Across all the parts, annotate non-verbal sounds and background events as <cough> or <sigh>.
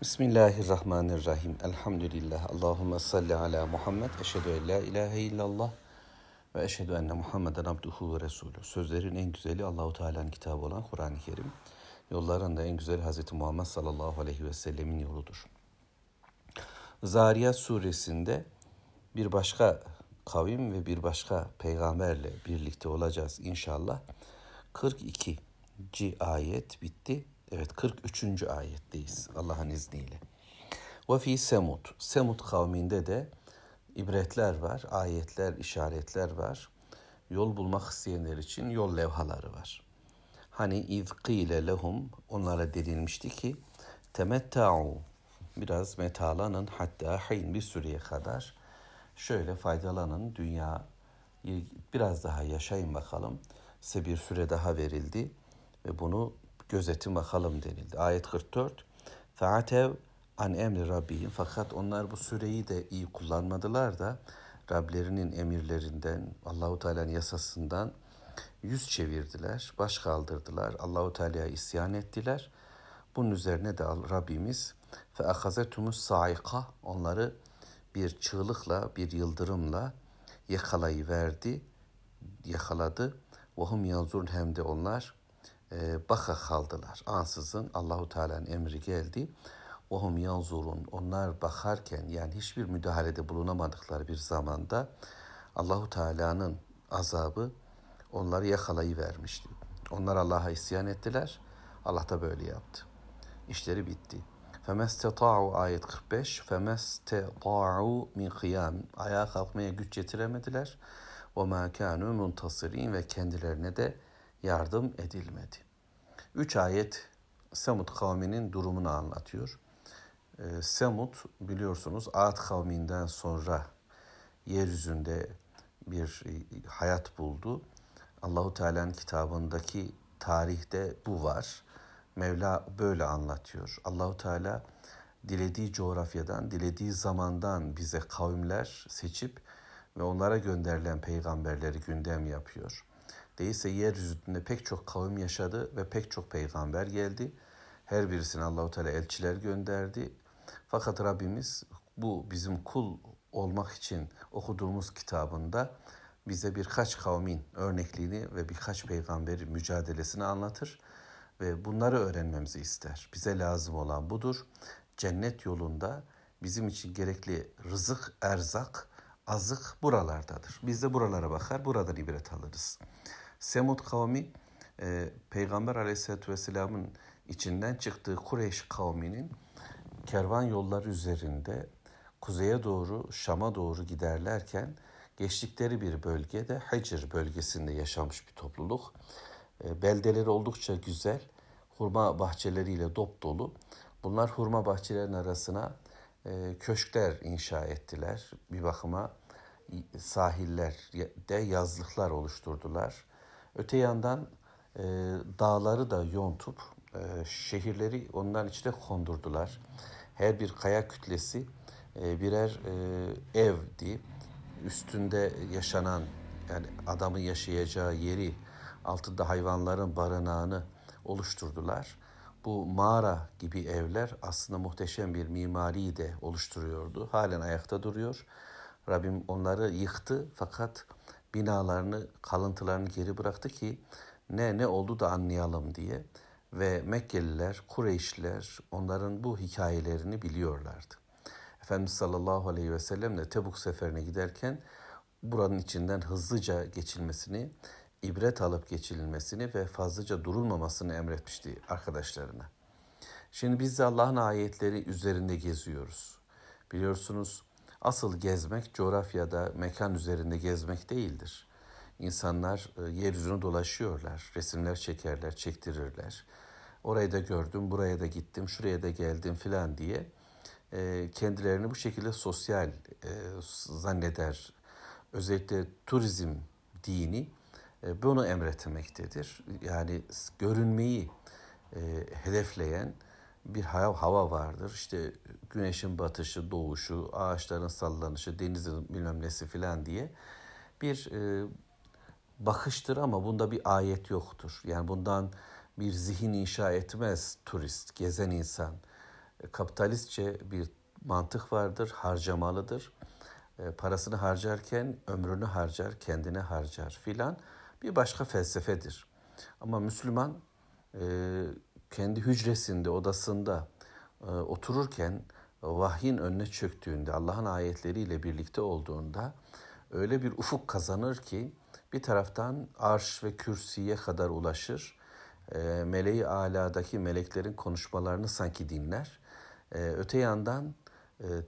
Bismillahirrahmanirrahim. Elhamdülillah. Allahümme salli ala Muhammed. Eşhedü en la ilahe illallah ve eşhedü enne Muhammeden abduhu ve resulü. Sözlerin en güzeli Allahu Teala'nın kitabı olan Kur'an-ı Kerim. Yolların da en güzeli Hz. Muhammed sallallahu aleyhi ve sellemin yoludur. Zariyat suresinde bir başka kavim ve bir başka peygamberle birlikte olacağız inşallah. 42. ayet bitti. Evet 43. ayetteyiz Allah'ın izniyle. Ve fi Semud. Semud kavminde de ibretler var, ayetler, işaretler var. Yol bulmak isteyenler için yol levhaları var. Hani iz qile lehum onlara denilmişti ki temetta'u biraz metalanın hatta hin bir süreye kadar şöyle faydalanın dünya biraz daha yaşayın bakalım. Size bir süre daha verildi ve bunu gözetin bakalım denildi. Ayet 44. Fa'atev an emri rabbihim fakat onlar bu süreyi de iyi kullanmadılar da Rablerinin emirlerinden, Allahu Teala'nın yasasından yüz çevirdiler, baş kaldırdılar. Allahu Teala'ya isyan ettiler. Bunun üzerine de Rabbimiz fe ahazetumus saika onları bir çığlıkla, bir yıldırımla yakalayıverdi, yakaladı. Ve hum yanzurun hem de onlar e, baka kaldılar. Ansızın Allahu Teala'nın emri geldi. Ohum yanzurun onlar bakarken yani hiçbir müdahalede bulunamadıkları bir zamanda Allahu Teala'nın azabı onları yakalayıvermişti. Onlar Allah'a isyan ettiler. Allah da böyle yaptı. İşleri bitti. Femestata'u ayet 45 Femestata'u min kıyam ayağa kalkmaya güç yetiremediler. Ve ma kanu muntasirin ve kendilerine de yardım edilmedi. Üç ayet Semud kavminin durumunu anlatıyor. Ee, Semud biliyorsunuz Ad kavminden sonra yeryüzünde bir e, hayat buldu. Allahu Teala'nın kitabındaki tarihte bu var. Mevla böyle anlatıyor. Allahu Teala dilediği coğrafyadan, dilediği zamandan bize kavimler seçip ve onlara gönderilen peygamberleri gündem yapıyor. Değilse yeryüzünde pek çok kavim yaşadı ve pek çok peygamber geldi. Her birisine Allahu Teala elçiler gönderdi. Fakat Rabbimiz bu bizim kul olmak için okuduğumuz kitabında bize birkaç kavmin örnekliğini ve birkaç peygamberin mücadelesini anlatır ve bunları öğrenmemizi ister. Bize lazım olan budur. Cennet yolunda bizim için gerekli rızık, erzak, azık buralardadır. Biz de buralara bakar, buradan ibret alırız. Semud kavmi e, Peygamber Aleyhisselatü Vesselam'ın içinden çıktığı Kureyş kavminin kervan yolları üzerinde kuzeye doğru Şam'a doğru giderlerken geçtikleri bir bölgede Hecr bölgesinde yaşamış bir topluluk. E, beldeleri oldukça güzel, hurma bahçeleriyle dop dolu. Bunlar hurma bahçelerinin arasına e, köşkler inşa ettiler. Bir bakıma sahillerde yazlıklar oluşturdular. Öte yandan e, dağları da yontup e, şehirleri onların içine kondurdular. Her bir kaya kütlesi e, birer e, evdi. Üstünde yaşanan yani adamın yaşayacağı yeri altında hayvanların barınağını oluşturdular. Bu mağara gibi evler aslında muhteşem bir mimariyi de oluşturuyordu. Halen ayakta duruyor. Rabbim onları yıktı fakat binalarını, kalıntılarını geri bıraktı ki ne ne oldu da anlayalım diye. Ve Mekkeliler, Kureyşliler onların bu hikayelerini biliyorlardı. Efendimiz sallallahu aleyhi ve sellem de Tebuk seferine giderken buranın içinden hızlıca geçilmesini, ibret alıp geçirilmesini ve fazlaca durulmamasını emretmişti arkadaşlarına. Şimdi biz de Allah'ın ayetleri üzerinde geziyoruz. Biliyorsunuz Asıl gezmek coğrafyada, mekan üzerinde gezmek değildir. İnsanlar e, yeryüzünü dolaşıyorlar, resimler çekerler, çektirirler. Orayı da gördüm, buraya da gittim, şuraya da geldim filan diye e, kendilerini bu şekilde sosyal e, zanneder. Özellikle turizm dini bunu emretmektedir. Yani görünmeyi hedefleyen, bir hava vardır. İşte güneşin batışı, doğuşu, ağaçların sallanışı, denizin bilmem nesi filan diye bir e, bakıştır ama bunda bir ayet yoktur. Yani bundan bir zihin inşa etmez turist, gezen insan. kapitalistçe bir mantık vardır, harcamalıdır. E, parasını harcarken ömrünü harcar, kendine harcar filan bir başka felsefedir. Ama Müslüman e, kendi hücresinde, odasında e, otururken vahyin önüne çöktüğünde, Allah'ın ayetleriyle birlikte olduğunda öyle bir ufuk kazanır ki bir taraftan arş ve kürsüye kadar ulaşır. E, meleği aladaki meleklerin konuşmalarını sanki dinler. E, öte yandan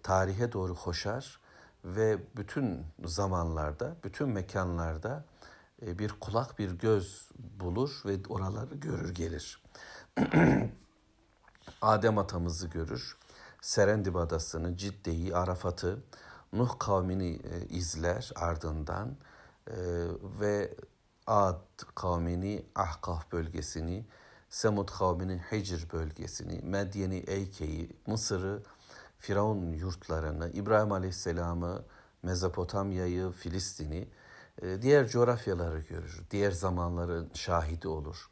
tarihe doğru koşar ve bütün zamanlarda, bütün mekanlarda bir kulak, bir göz bulur ve oraları görür gelir. <clears throat> Adem atamızı görür. Serendib adasını, Cidde'yi, Arafat'ı, Nuh kavmini e, izler ardından e, ve Ad kavmini, Ahkaf bölgesini, Semud kavminin Hicr bölgesini, Medyen'i, Eyke'yi, Mısır'ı, Firavun yurtlarını, İbrahim Aleyhisselam'ı, Mezopotamya'yı, Filistin'i, e, diğer coğrafyaları görür, diğer zamanların şahidi olur.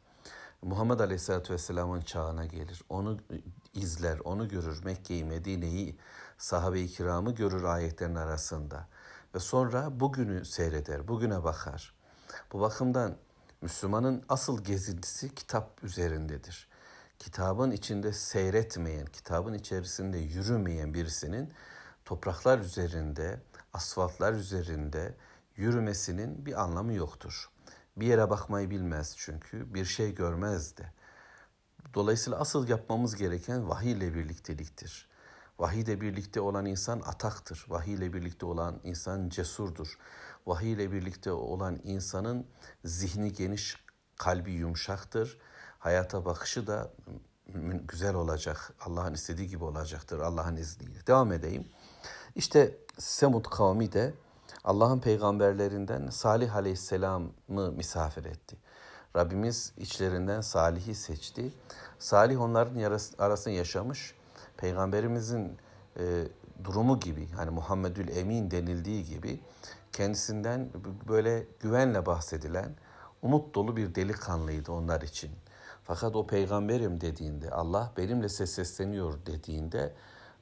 Muhammed Aleyhisselatü Vesselam'ın çağına gelir, onu izler, onu görür, Mekke'yi, Medine'yi, sahabe-i kiramı görür ayetlerin arasında. Ve sonra bugünü seyreder, bugüne bakar. Bu bakımdan Müslümanın asıl gezintisi kitap üzerindedir. Kitabın içinde seyretmeyen, kitabın içerisinde yürümeyen birisinin topraklar üzerinde, asfaltlar üzerinde yürümesinin bir anlamı yoktur. Bir yere bakmayı bilmez çünkü, bir şey görmez de. Dolayısıyla asıl yapmamız gereken vahiy ile birlikteliktir. Vahiy ile birlikte olan insan ataktır. Vahiy ile birlikte olan insan cesurdur. Vahiy ile birlikte olan insanın zihni geniş, kalbi yumuşaktır. Hayata bakışı da güzel olacak. Allah'ın istediği gibi olacaktır Allah'ın izniyle. Devam edeyim. İşte Semud kavmi de Allah'ın peygamberlerinden Salih Aleyhisselam'ı misafir etti. Rabbimiz içlerinden Salih'i seçti. Salih onların arasında yaşamış. Peygamberimizin e, durumu gibi hani Muhammedül Emin denildiği gibi kendisinden böyle güvenle bahsedilen umut dolu bir delikanlıydı onlar için. Fakat o peygamberim dediğinde Allah benimle ses sesleniyor dediğinde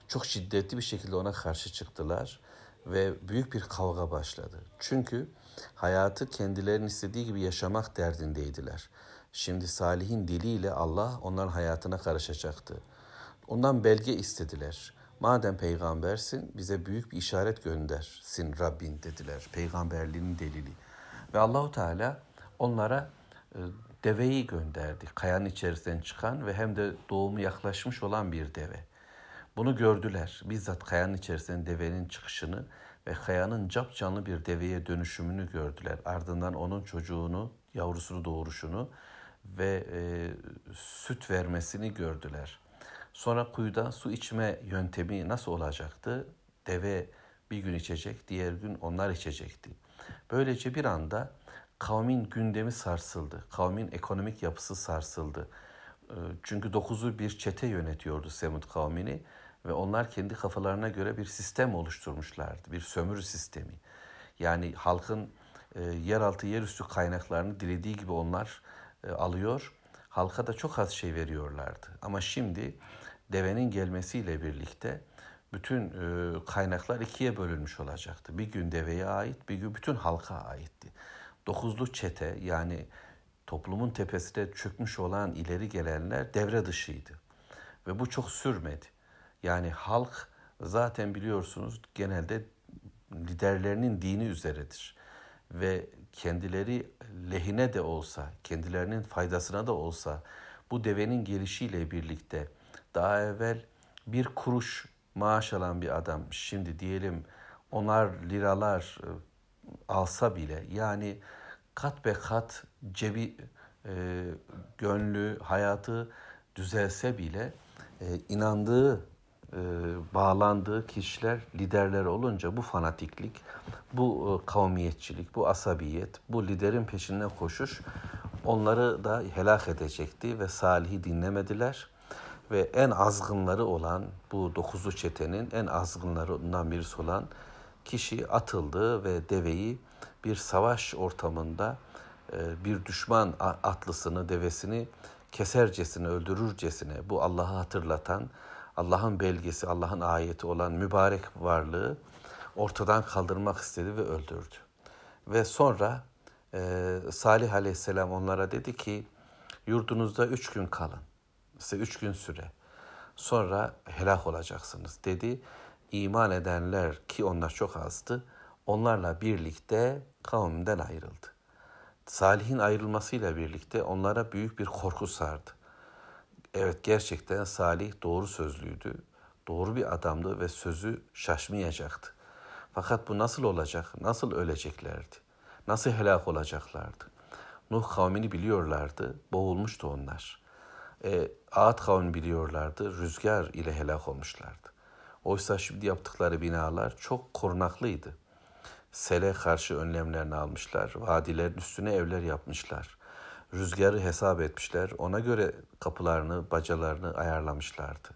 çok şiddetli bir şekilde ona karşı çıktılar ve büyük bir kavga başladı. Çünkü hayatı kendilerinin istediği gibi yaşamak derdindeydiler. Şimdi Salih'in diliyle Allah onların hayatına karışacaktı. Ondan belge istediler. Madem peygambersin bize büyük bir işaret göndersin Rabbin dediler. Peygamberliğinin delili. Ve Allahu Teala onlara e, deveyi gönderdi. Kayanın içerisinden çıkan ve hem de doğumu yaklaşmış olan bir deve. Bunu gördüler. Bizzat kayanın içerisinden devenin çıkışını ve kayanın cap canlı bir deveye dönüşümünü gördüler. Ardından onun çocuğunu, yavrusunu doğuruşunu ve e, süt vermesini gördüler. Sonra kuyuda su içme yöntemi nasıl olacaktı? Deve bir gün içecek, diğer gün onlar içecekti. Böylece bir anda kavmin gündemi sarsıldı. Kavmin ekonomik yapısı sarsıldı. E, çünkü dokuzu bir çete yönetiyordu Semud kavmini ve onlar kendi kafalarına göre bir sistem oluşturmuşlardı. Bir sömürü sistemi. Yani halkın e, yeraltı yerüstü kaynaklarını dilediği gibi onlar e, alıyor. Halka da çok az şey veriyorlardı. Ama şimdi devenin gelmesiyle birlikte bütün e, kaynaklar ikiye bölünmüş olacaktı. Bir gün deveye ait, bir gün bütün halka aitti. Dokuzlu çete yani toplumun tepesine çökmüş olan ileri gelenler devre dışıydı. Ve bu çok sürmedi. Yani halk zaten biliyorsunuz genelde liderlerinin dini üzeredir. Ve kendileri lehine de olsa, kendilerinin faydasına da olsa bu devenin gelişiyle birlikte daha evvel bir kuruş maaş alan bir adam şimdi diyelim onar liralar e, alsa bile yani kat be kat cebi e, gönlü hayatı düzelse bile e, inandığı bağlandığı kişiler liderler olunca bu fanatiklik, bu e, kavmiyetçilik, bu asabiyet, bu liderin peşinden koşuş onları da helak edecekti ve Salih'i dinlemediler. Ve en azgınları olan bu dokuzlu çetenin en azgınlarından birisi olan kişi atıldı ve deveyi bir savaş ortamında e, bir düşman atlısını, devesini kesercesine, öldürürcesine bu Allah'ı hatırlatan Allah'ın belgesi, Allah'ın ayeti olan mübarek varlığı ortadan kaldırmak istedi ve öldürdü. Ve sonra e, Salih aleyhisselam onlara dedi ki yurdunuzda üç gün kalın. Size üç gün süre. Sonra helak olacaksınız dedi. İman edenler ki onlar çok azdı. Onlarla birlikte kavminden ayrıldı. Salih'in ayrılmasıyla birlikte onlara büyük bir korku sardı. Evet gerçekten Salih doğru sözlüydü. Doğru bir adamdı ve sözü şaşmayacaktı. Fakat bu nasıl olacak? Nasıl öleceklerdi? Nasıl helak olacaklardı? Nuh kavmini biliyorlardı. Boğulmuştu onlar. E, Ağat kavmini biliyorlardı. Rüzgar ile helak olmuşlardı. Oysa şimdi yaptıkları binalar çok korunaklıydı. Sele karşı önlemlerini almışlar. Vadilerin üstüne evler yapmışlar. Rüzgarı hesap etmişler. Ona göre kapılarını, bacalarını ayarlamışlardı.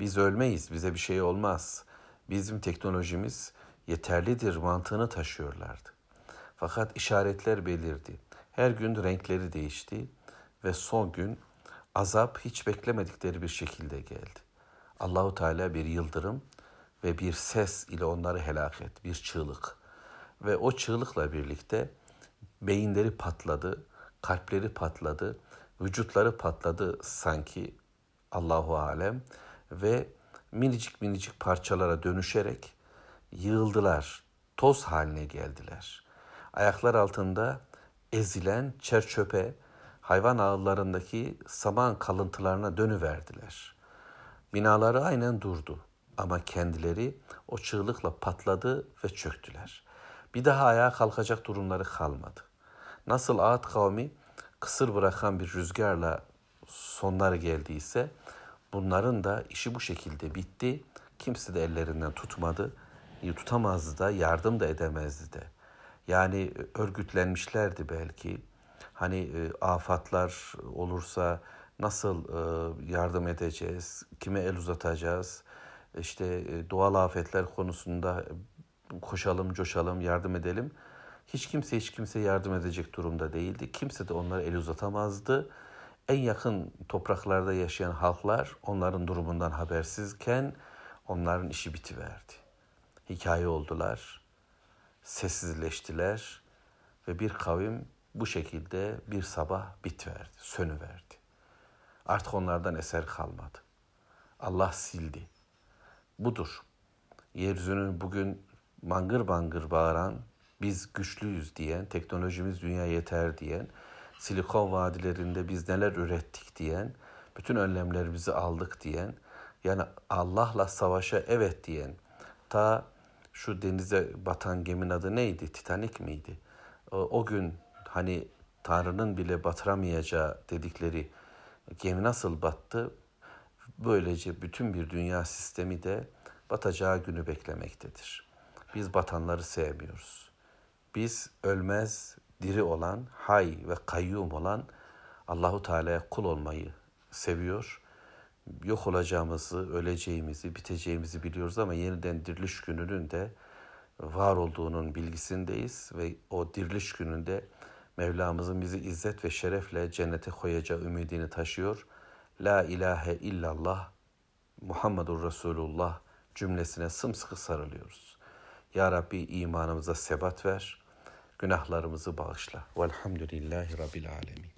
Biz ölmeyiz, bize bir şey olmaz. Bizim teknolojimiz yeterlidir mantığını taşıyorlardı. Fakat işaretler belirdi. Her gün renkleri değişti ve son gün azap hiç beklemedikleri bir şekilde geldi. Allahu Teala bir yıldırım ve bir ses ile onları helak et, bir çığlık. Ve o çığlıkla birlikte beyinleri patladı, kalpleri patladı, vücutları patladı sanki Allahu alem ve minicik minicik parçalara dönüşerek yığıldılar, toz haline geldiler. Ayaklar altında ezilen çerçöpe, hayvan ağlarındaki saman kalıntılarına dönüverdiler. Binaları aynen durdu ama kendileri o çığlıkla patladı ve çöktüler. Bir daha ayağa kalkacak durumları kalmadı. Nasıl Ağat kavmi kısır bırakan bir rüzgarla sonları geldiyse bunların da işi bu şekilde bitti. Kimse de ellerinden tutmadı. Tutamazdı da yardım da edemezdi de. Yani örgütlenmişlerdi belki. Hani e, afatlar olursa nasıl e, yardım edeceğiz, kime el uzatacağız, işte e, doğal afetler konusunda koşalım, coşalım, yardım edelim. Hiç kimse hiç kimse yardım edecek durumda değildi. Kimse de onlara el uzatamazdı. En yakın topraklarda yaşayan halklar onların durumundan habersizken onların işi bitiverdi. Hikaye oldular, sessizleştiler ve bir kavim bu şekilde bir sabah bitiverdi, sönüverdi. Artık onlardan eser kalmadı. Allah sildi. Budur. Yeryüzünün bugün mangır bangır bağıran, biz güçlüyüz diyen, teknolojimiz dünya yeter diyen, silikon vadilerinde biz neler ürettik diyen, bütün önlemlerimizi aldık diyen, yani Allah'la savaşa evet diyen, ta şu denize batan geminin adı neydi? Titanik miydi? O, gün hani Tanrı'nın bile batıramayacağı dedikleri gemi nasıl battı? Böylece bütün bir dünya sistemi de batacağı günü beklemektedir. Biz batanları sevmiyoruz. Biz ölmez, diri olan, hay ve kayyum olan Allahu Teala'ya kul olmayı seviyor. Yok olacağımızı, öleceğimizi, biteceğimizi biliyoruz ama yeniden diriliş gününün de var olduğunun bilgisindeyiz ve o diriliş gününde Mevlamızın bizi izzet ve şerefle cennete koyacağı ümidini taşıyor. La ilahe illallah Muhammedur Resulullah cümlesine sımsıkı sarılıyoruz. Ya Rabbi imanımıza sebat ver, günahlarımızı bağışla. Velhamdülillahi Rabbil Alemin.